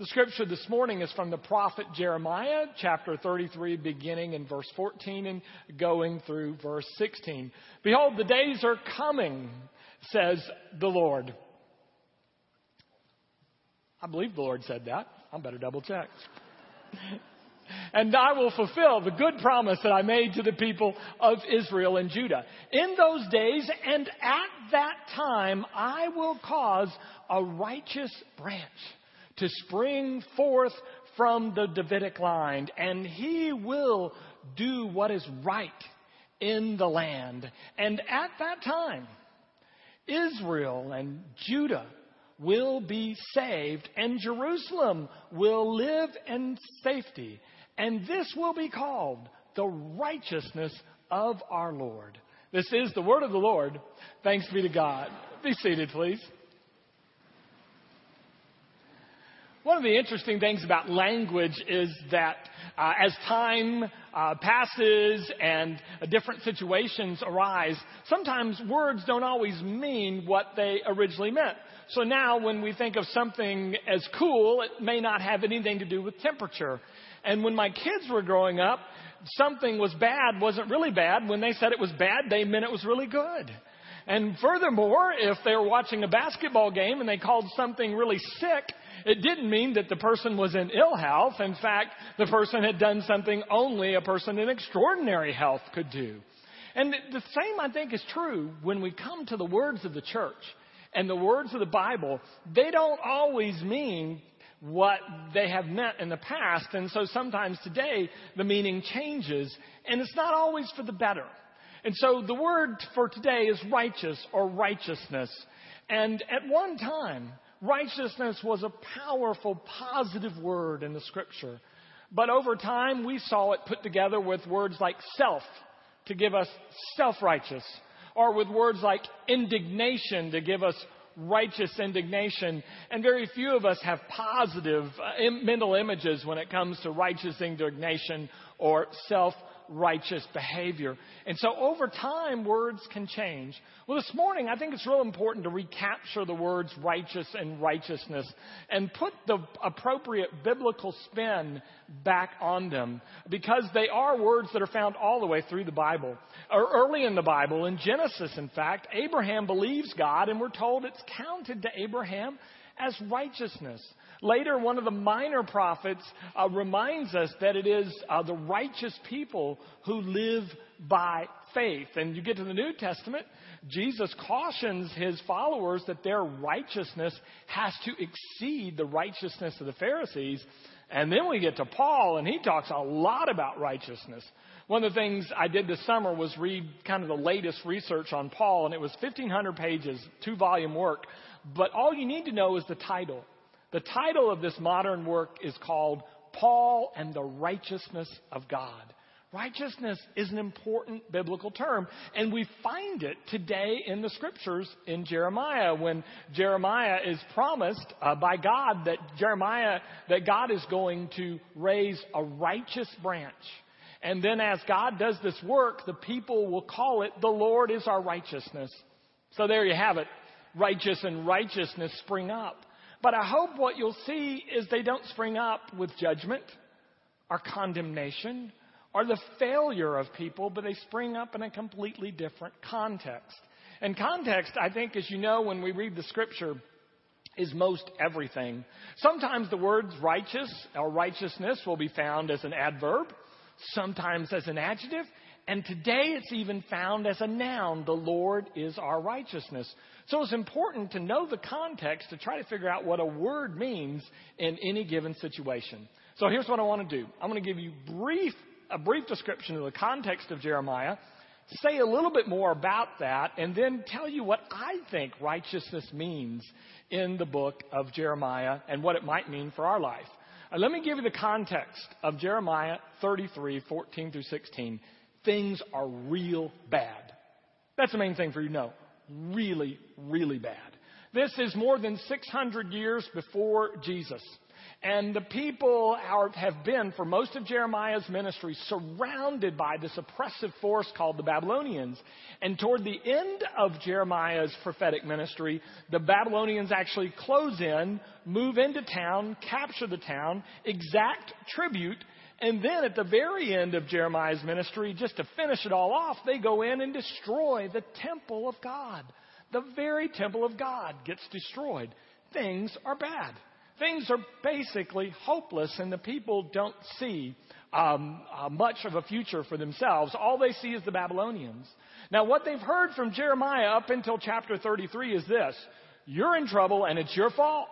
The scripture this morning is from the prophet Jeremiah, chapter 33, beginning in verse 14 and going through verse 16. Behold, the days are coming, says the Lord. I believe the Lord said that. I'm better double check. and I will fulfill the good promise that I made to the people of Israel and Judah. In those days and at that time, I will cause a righteous branch to spring forth from the Davidic line, and he will do what is right in the land. And at that time, Israel and Judah will be saved, and Jerusalem will live in safety. And this will be called the righteousness of our Lord. This is the word of the Lord. Thanks be to God. Be seated, please. One of the interesting things about language is that uh, as time uh, passes and uh, different situations arise, sometimes words don't always mean what they originally meant. So now when we think of something as cool, it may not have anything to do with temperature. And when my kids were growing up, something was bad wasn't really bad. When they said it was bad, they meant it was really good. And furthermore, if they were watching a basketball game and they called something really sick, it didn't mean that the person was in ill health. In fact, the person had done something only a person in extraordinary health could do. And the same, I think, is true when we come to the words of the church and the words of the Bible. They don't always mean what they have meant in the past. And so sometimes today the meaning changes and it's not always for the better. And so the word for today is righteous or righteousness. And at one time, righteousness was a powerful, positive word in the scripture. But over time, we saw it put together with words like self to give us self-righteous or with words like indignation to give us righteous indignation. And very few of us have positive uh, mental images when it comes to righteous indignation or self righteous behavior. And so over time, words can change. Well, this morning, I think it's real important to recapture the words righteous and righteousness and put the appropriate biblical spin back on them because they are words that are found all the way through the Bible. Or early in the Bible, in Genesis, in fact, Abraham believes God and we're told it's counted to Abraham as righteousness. Later, one of the minor prophets uh, reminds us that it is uh, the righteous people who live by faith. And you get to the New Testament, Jesus cautions his followers that their righteousness has to exceed the righteousness of the Pharisees. And then we get to Paul, and he talks a lot about righteousness. One of the things I did this summer was read kind of the latest research on Paul, and it was 1,500 pages, two volume work. But all you need to know is the title. The title of this modern work is called Paul and the Righteousness of God. Righteousness is an important biblical term, and we find it today in the scriptures in Jeremiah when Jeremiah is promised uh, by God that Jeremiah, that God is going to raise a righteous branch. And then as God does this work, the people will call it the Lord is our righteousness. So there you have it. Righteous and righteousness spring up. But I hope what you'll see is they don't spring up with judgment or condemnation or the failure of people, but they spring up in a completely different context. And context, I think, as you know, when we read the scripture, is most everything. Sometimes the words righteous or righteousness will be found as an adverb, sometimes as an adjective, and today it's even found as a noun. The Lord is our righteousness. So it's important to know the context to try to figure out what a word means in any given situation. So here's what I want to do. I'm going to give you brief, a brief description of the context of Jeremiah, say a little bit more about that, and then tell you what I think righteousness means in the book of Jeremiah and what it might mean for our life. Uh, let me give you the context of Jeremiah 33, 14 through 16 things are real bad. That's the main thing for you to know. Really, really bad. This is more than 600 years before Jesus. And the people are, have been, for most of Jeremiah's ministry, surrounded by this oppressive force called the Babylonians. And toward the end of Jeremiah's prophetic ministry, the Babylonians actually close in, move into town, capture the town, exact tribute, and then at the very end of Jeremiah's ministry, just to finish it all off, they go in and destroy the temple of God. The very temple of God gets destroyed. Things are bad things are basically hopeless and the people don't see um, uh, much of a future for themselves. All they see is the Babylonians. Now, what they've heard from Jeremiah up until chapter 33 is this you're in trouble and it's your fault.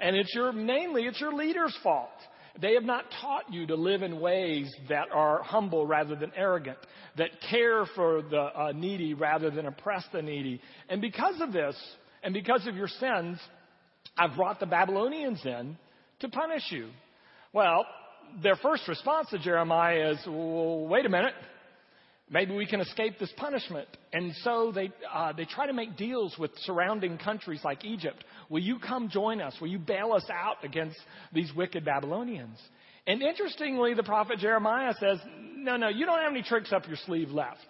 And it's your, mainly, it's your leader's fault. They have not taught you to live in ways that are humble rather than arrogant, that care for the uh, needy rather than oppress the needy. And because of this, and because of your sins, I've brought the Babylonians in to punish you. Well, their first response to Jeremiah is, well, wait a minute. Maybe we can escape this punishment. And so they, uh, they try to make deals with surrounding countries like Egypt. Will you come join us? Will you bail us out against these wicked Babylonians? And interestingly, the prophet Jeremiah says, no, no, you don't have any tricks up your sleeve left.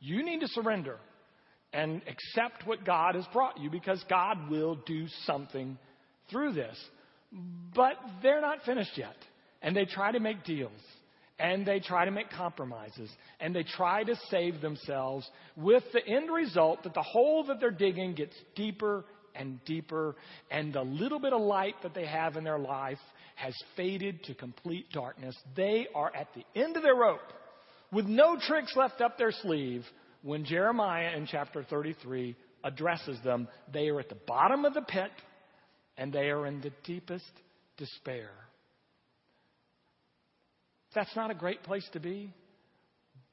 You need to surrender and accept what God has brought you because God will do something through this. But they're not finished yet. And they try to make deals. And they try to make compromises. And they try to save themselves with the end result that the hole that they're digging gets deeper and deeper. And the little bit of light that they have in their life has faded to complete darkness. They are at the end of their rope with no tricks left up their sleeve when Jeremiah in chapter 33 addresses them, they are at the bottom of the pit and they are in the deepest despair. That's not a great place to be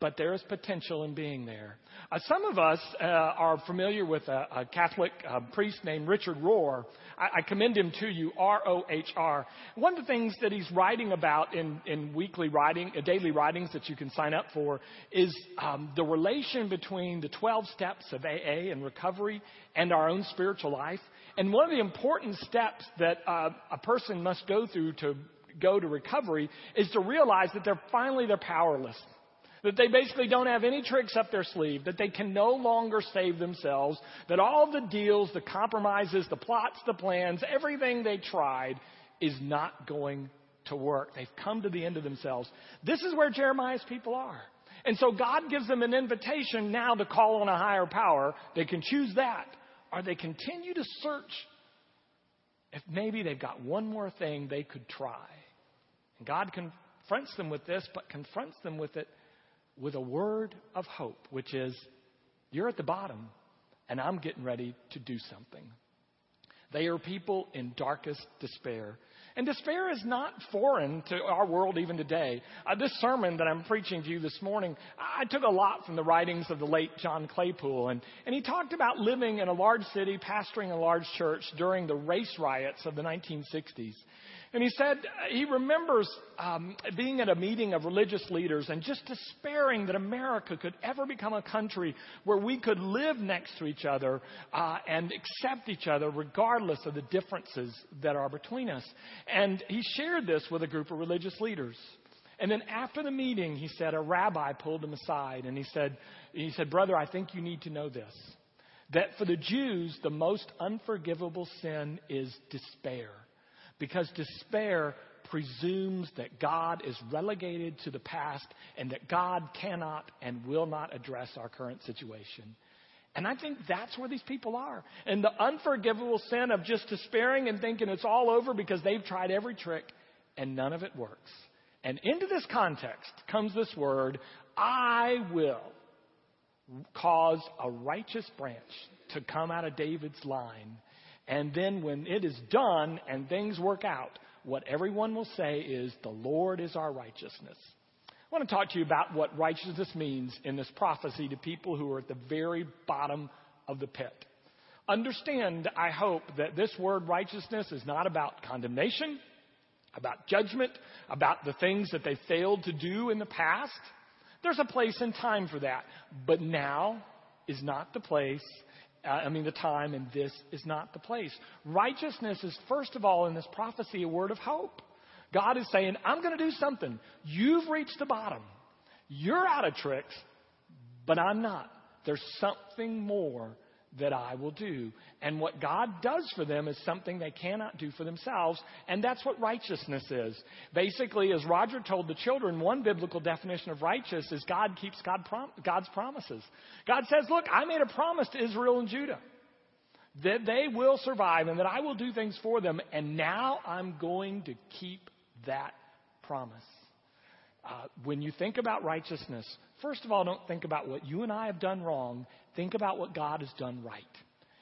but there is potential in being there. Uh, some of us uh, are familiar with a, a Catholic uh, priest named Richard Rohr. I, I, commend him to you, R-O-H-R. One of the things that he's writing about in, in weekly writing, uh, daily writings that you can sign up for, is um, the relation between the 12 steps of AA and recovery and our own spiritual life. And one of the important steps that uh, a person must go through to go to recovery is to realize that they're finally they're powerless that they basically don't have any tricks up their sleeve, that they can no longer save themselves, that all the deals, the compromises, the plots, the plans, everything they tried is not going to work. They've come to the end of themselves. This is where Jeremiah's people are. And so God gives them an invitation now to call on a higher power. They can choose that, or they continue to search if maybe they've got one more thing they could try. God confronts them with this, but confronts them with it with a word of hope, which is, You're at the bottom, and I'm getting ready to do something. They are people in darkest despair. And despair is not foreign to our world even today. Uh, this sermon that I'm preaching to you this morning, I took a lot from the writings of the late John Claypool. And, and he talked about living in a large city, pastoring a large church during the race riots of the 1960s. And he said he remembers um, being at a meeting of religious leaders and just despairing that America could ever become a country where we could live next to each other uh, and accept each other regardless of the differences that are between us. And he shared this with a group of religious leaders. And then after the meeting, he said, a rabbi pulled him aside and he said, he said, brother, I think you need to know this. That for the Jews, the most unforgivable sin is despair because despair presumes that God is relegated to the past and that God cannot and will not address our current situation. And I think that's where these people are. And the unforgivable sin of just despairing and thinking it's all over because they've tried every trick and none of it works. And into this context comes this word, I will cause a righteous branch to come out of David's line and then when it is done and things work out, what everyone will say is, The Lord is our righteousness. I want to talk to you about what righteousness means in this prophecy to people who are at the very bottom of the pit. Understand, I hope, that this word righteousness is not about condemnation, about judgment, about the things that they failed to do in the past. There's a place and time for that. But now is not the place Uh, I mean, the time, and this is not the place. Righteousness is, first of all, in this prophecy, a word of hope. God is saying, I'm going to do something. You've reached the bottom. You're out of tricks, but I'm not. There's something more that I will do. And what God does for them is something they cannot do for themselves, and that's what righteousness is. Basically, as Roger told the children, one biblical definition of righteous is God keeps God prom- God's promises. God says, Look, I made a promise to Israel and Judah that they will survive and that I will do things for them, and now I'm going to keep that promise. Uh, when you think about righteousness, first of all, don't think about what you and I have done wrong. Think about what God has done right.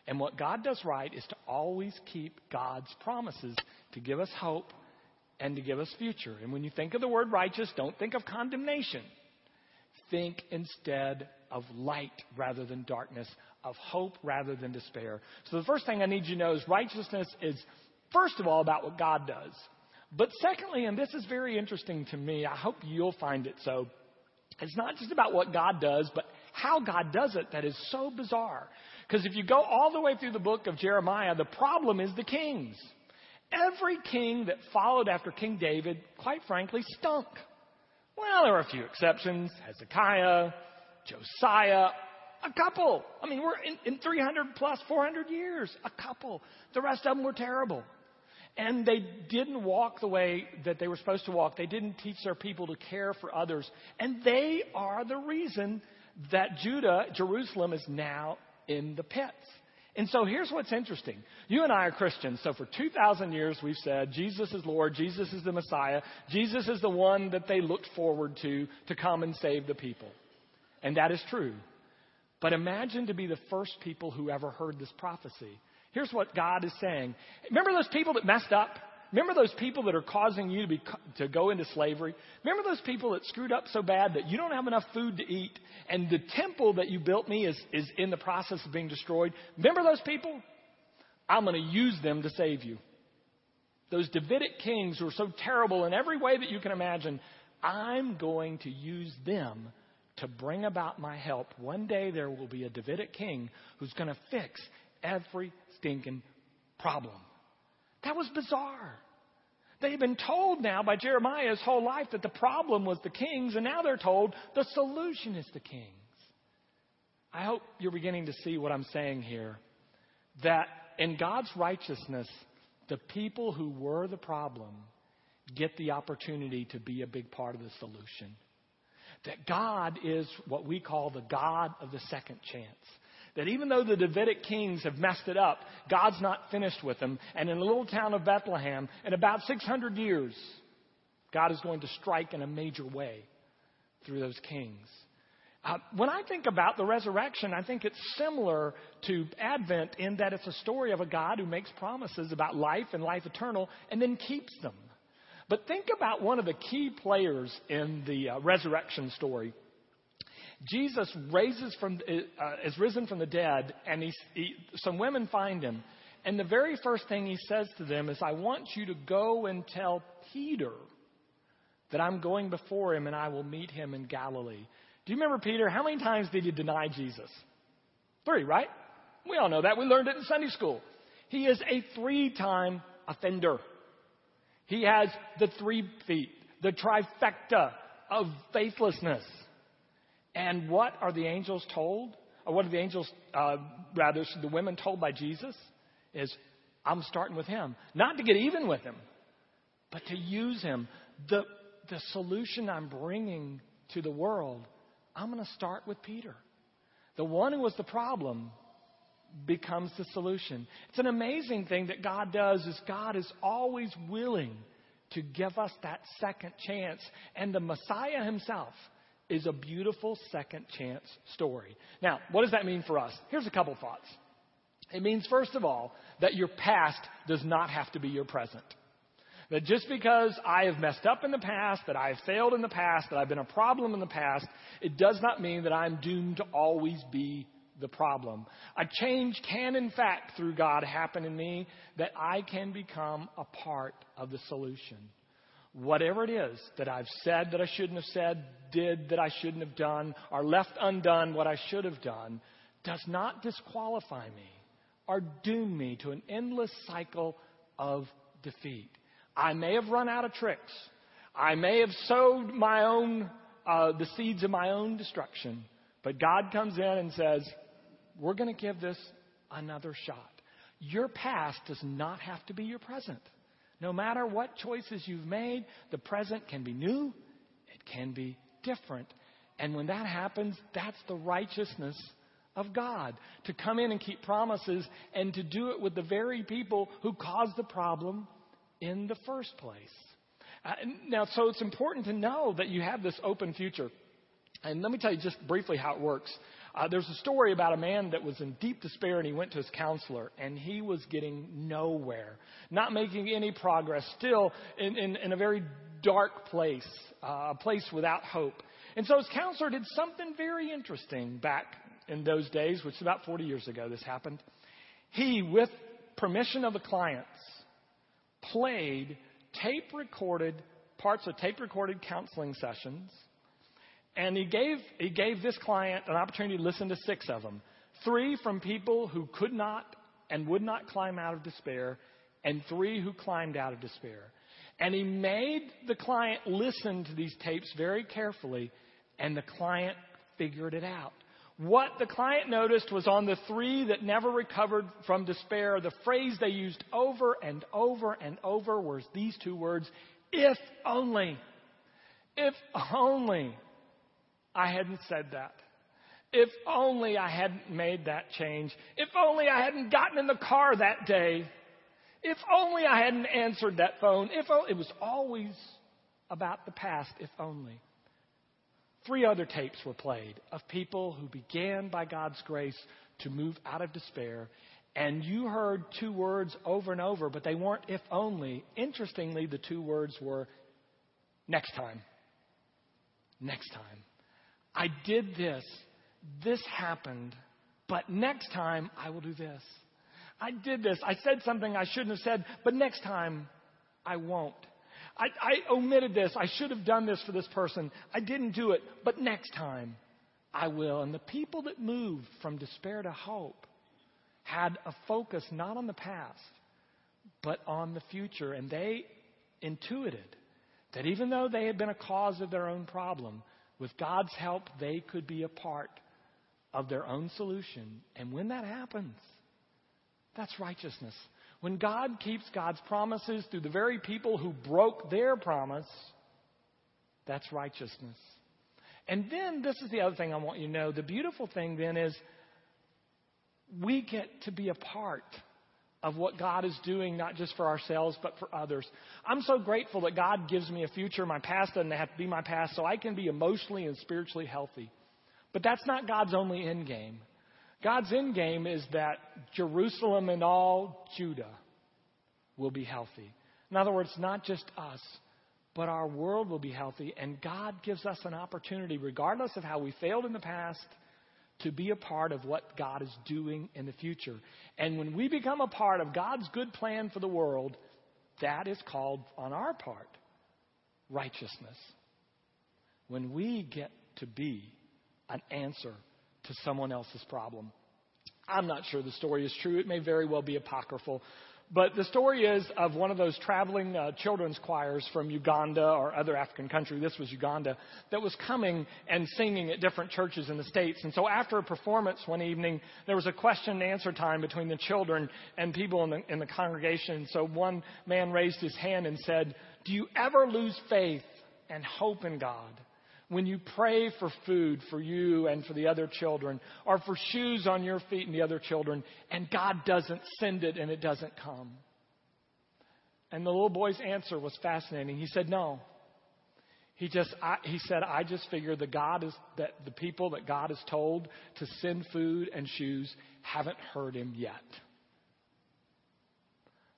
And what God does right is to always keep God's promises to give us hope and to give us future. And when you think of the word righteous, don't think of condemnation. Think instead of light rather than darkness, of hope rather than despair. So the first thing I need you to know is righteousness is, first of all, about what God does. But secondly, and this is very interesting to me, I hope you'll find it so, it's not just about what God does, but how God does it that is so bizarre. Because if you go all the way through the book of Jeremiah, the problem is the kings. Every king that followed after King David, quite frankly, stunk. Well, there are a few exceptions Hezekiah, Josiah, a couple. I mean, we're in, in 300 plus 400 years, a couple. The rest of them were terrible. And they didn't walk the way that they were supposed to walk. They didn't teach their people to care for others. And they are the reason that Judah, Jerusalem, is now in the pits. And so here's what's interesting. You and I are Christians. So for 2,000 years, we've said Jesus is Lord, Jesus is the Messiah, Jesus is the one that they looked forward to to come and save the people. And that is true. But imagine to be the first people who ever heard this prophecy. Here's what God is saying. Remember those people that messed up? Remember those people that are causing you to, be, to go into slavery? Remember those people that screwed up so bad that you don't have enough food to eat and the temple that you built me is, is in the process of being destroyed? Remember those people? I'm going to use them to save you. Those Davidic kings who are so terrible in every way that you can imagine, I'm going to use them to bring about my help. One day there will be a Davidic king who's going to fix every stinking problem. That was bizarre. They've been told now by Jeremiah his whole life that the problem was the kings, and now they're told the solution is the kings. I hope you're beginning to see what I'm saying here. That in God's righteousness, the people who were the problem get the opportunity to be a big part of the solution. That God is what we call the God of the second chance. That even though the Davidic kings have messed it up, God's not finished with them. And in the little town of Bethlehem, in about 600 years, God is going to strike in a major way through those kings. Uh, when I think about the resurrection, I think it's similar to Advent in that it's a story of a God who makes promises about life and life eternal and then keeps them. But think about one of the key players in the uh, resurrection story. Jesus raises from, uh, is risen from the dead, and he, some women find him. And the very first thing he says to them is, I want you to go and tell Peter that I'm going before him and I will meet him in Galilee. Do you remember Peter? How many times did he deny Jesus? Three, right? We all know that. We learned it in Sunday school. He is a three time offender. He has the three feet, the trifecta of faithlessness. And what are the angels told? Or what are the angels, uh, rather, the women told by Jesus? Is, I'm starting with him. Not to get even with him, but to use him. The, the solution I'm bringing to the world, I'm going to start with Peter. The one who was the problem becomes the solution. It's an amazing thing that God does is God is always willing to give us that second chance. And the Messiah himself is a beautiful second chance story. Now, what does that mean for us? Here's a couple thoughts. It means, first of all, that your past does not have to be your present. That just because I have messed up in the past, that I have failed in the past, that I've been a problem in the past, it does not mean that I'm doomed to always be the problem. A change can, in fact, through God, happen in me that I can become a part of the solution whatever it is that I've said that I shouldn't have said, did that I shouldn't have done, or left undone what I should have done, does not disqualify me or doom me to an endless cycle of defeat. I may have run out of tricks. I may have sowed my own, uh, the seeds of my own destruction. But God comes in and says, We're going to give this another shot. Your past does not have to be your present. No matter what choices you've made, the present can be new, it can be different. And when that happens, that's the righteousness of God to come in and keep promises and to do it with the very people who caused the problem in the first place. Uh, now, so it's important to know that you have this open future. And let me tell you just briefly how it works. Uh, there's a story about a man that was in deep despair and he went to his counselor and he was getting nowhere, not making any progress, still in, in, in a very dark place, uh, a place without hope. And so his counselor did something very interesting back in those days, which is about 40 years ago this happened. He, with permission of the clients, played tape recorded parts of tape recorded counseling sessions and he gave, he gave this client an opportunity to listen to six of them three from people who could not and would not climb out of despair, and three who climbed out of despair. And he made the client listen to these tapes very carefully, and the client figured it out. What the client noticed was on the three that never recovered from despair, the phrase they used over and over and over was these two words if only. If only. I hadn't said that. If only I hadn't made that change. If only I hadn't gotten in the car that day. If only I hadn't answered that phone. If it was always about the past, if only. Three other tapes were played of people who began by God's grace to move out of despair. And you heard two words over and over, but they weren't if only. Interestingly, the two words were next time. Next time. I did this. This happened. But next time, I will do this. I did this. I said something I shouldn't have said, but next time, I won't. I, I omitted this. I should have done this for this person. I didn't do it, but next time, I will. And the people that moved from despair to hope had a focus not on the past, but on the future. And they intuited that even though they had been a cause of their own problem, with God's help, they could be a part of their own solution. And when that happens, that's righteousness. When God keeps God's promises through the very people who broke their promise, that's righteousness. And then, this is the other thing I want you to know. The beautiful thing then is we get to be a part of what God is doing, not just for ourselves, but for others. I'm so grateful that God gives me a future. My past doesn't have to be my past, so I can be emotionally and spiritually healthy. But that's not God's only end game. God's end game is that Jerusalem and all Judah will be healthy. In other words, not just us, but our world will be healthy. And God gives us an opportunity, regardless of how we failed in the past, to be a part of what God is doing in the future. And when we become a part of God's good plan for the world, that is called, on our part, righteousness. When we get to be an answer to someone else's problem. I'm not sure the story is true. It may very well be apocryphal. But the story is of one of those traveling uh, children's choirs from Uganda or other African country. This was Uganda that was coming and singing at different churches in the States. And so after a performance one evening, there was a question and answer time between the children and people in the, in the congregation. So one man raised his hand and said, Do you ever lose faith and hope in God? When you pray for food for you and for the other children, or for shoes on your feet and the other children, and God doesn't send it and it doesn't come? And the little boy's answer was fascinating. He said, No. He just, I, he said, I just figure the God is that the people that God has told to send food and shoes haven't heard him yet.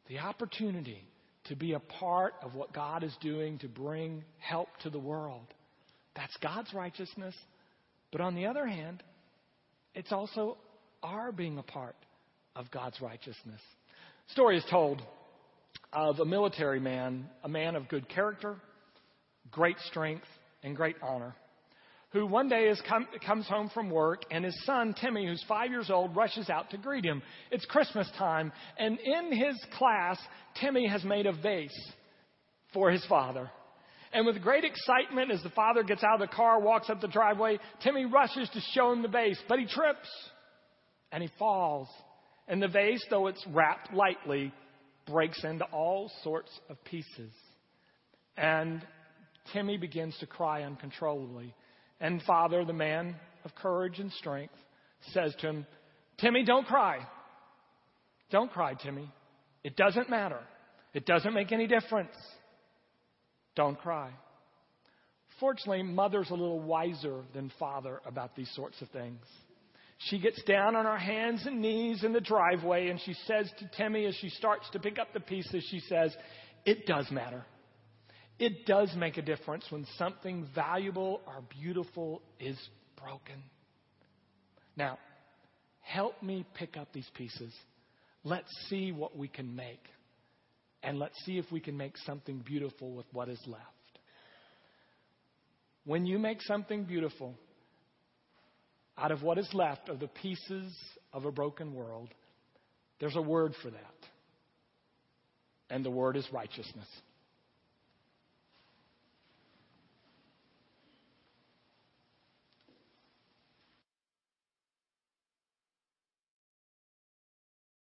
The opportunity to be a part of what God is doing to bring help to the world that's God's righteousness. But on the other hand, it's also our being a part of God's righteousness. Story is told of a military man, a man of good character, great strength, and great honor, who one day is come, comes home from work, and his son, Timmy, who's five years old, rushes out to greet him. It's Christmas time, and in his class, Timmy has made a vase for his father. And with great excitement, as the father gets out of the car, walks up the driveway, Timmy rushes to show him the vase, but he trips and he falls. And the vase, though it's wrapped lightly, breaks into all sorts of pieces. And Timmy begins to cry uncontrollably. And Father, the man of courage and strength, says to him, Timmy, don't cry. Don't cry, Timmy. It doesn't matter. It doesn't make any difference. Don't cry. Fortunately, mother's a little wiser than father about these sorts of things. She gets down on her hands and knees in the driveway and she says to Timmy as she starts to pick up the pieces, she says, It does matter. It does make a difference when something valuable or beautiful is broken. Now, help me pick up these pieces. Let's see what we can make. And let's see if we can make something beautiful with what is left. When you make something beautiful out of what is left of the pieces of a broken world, there's a word for that. And the word is righteousness.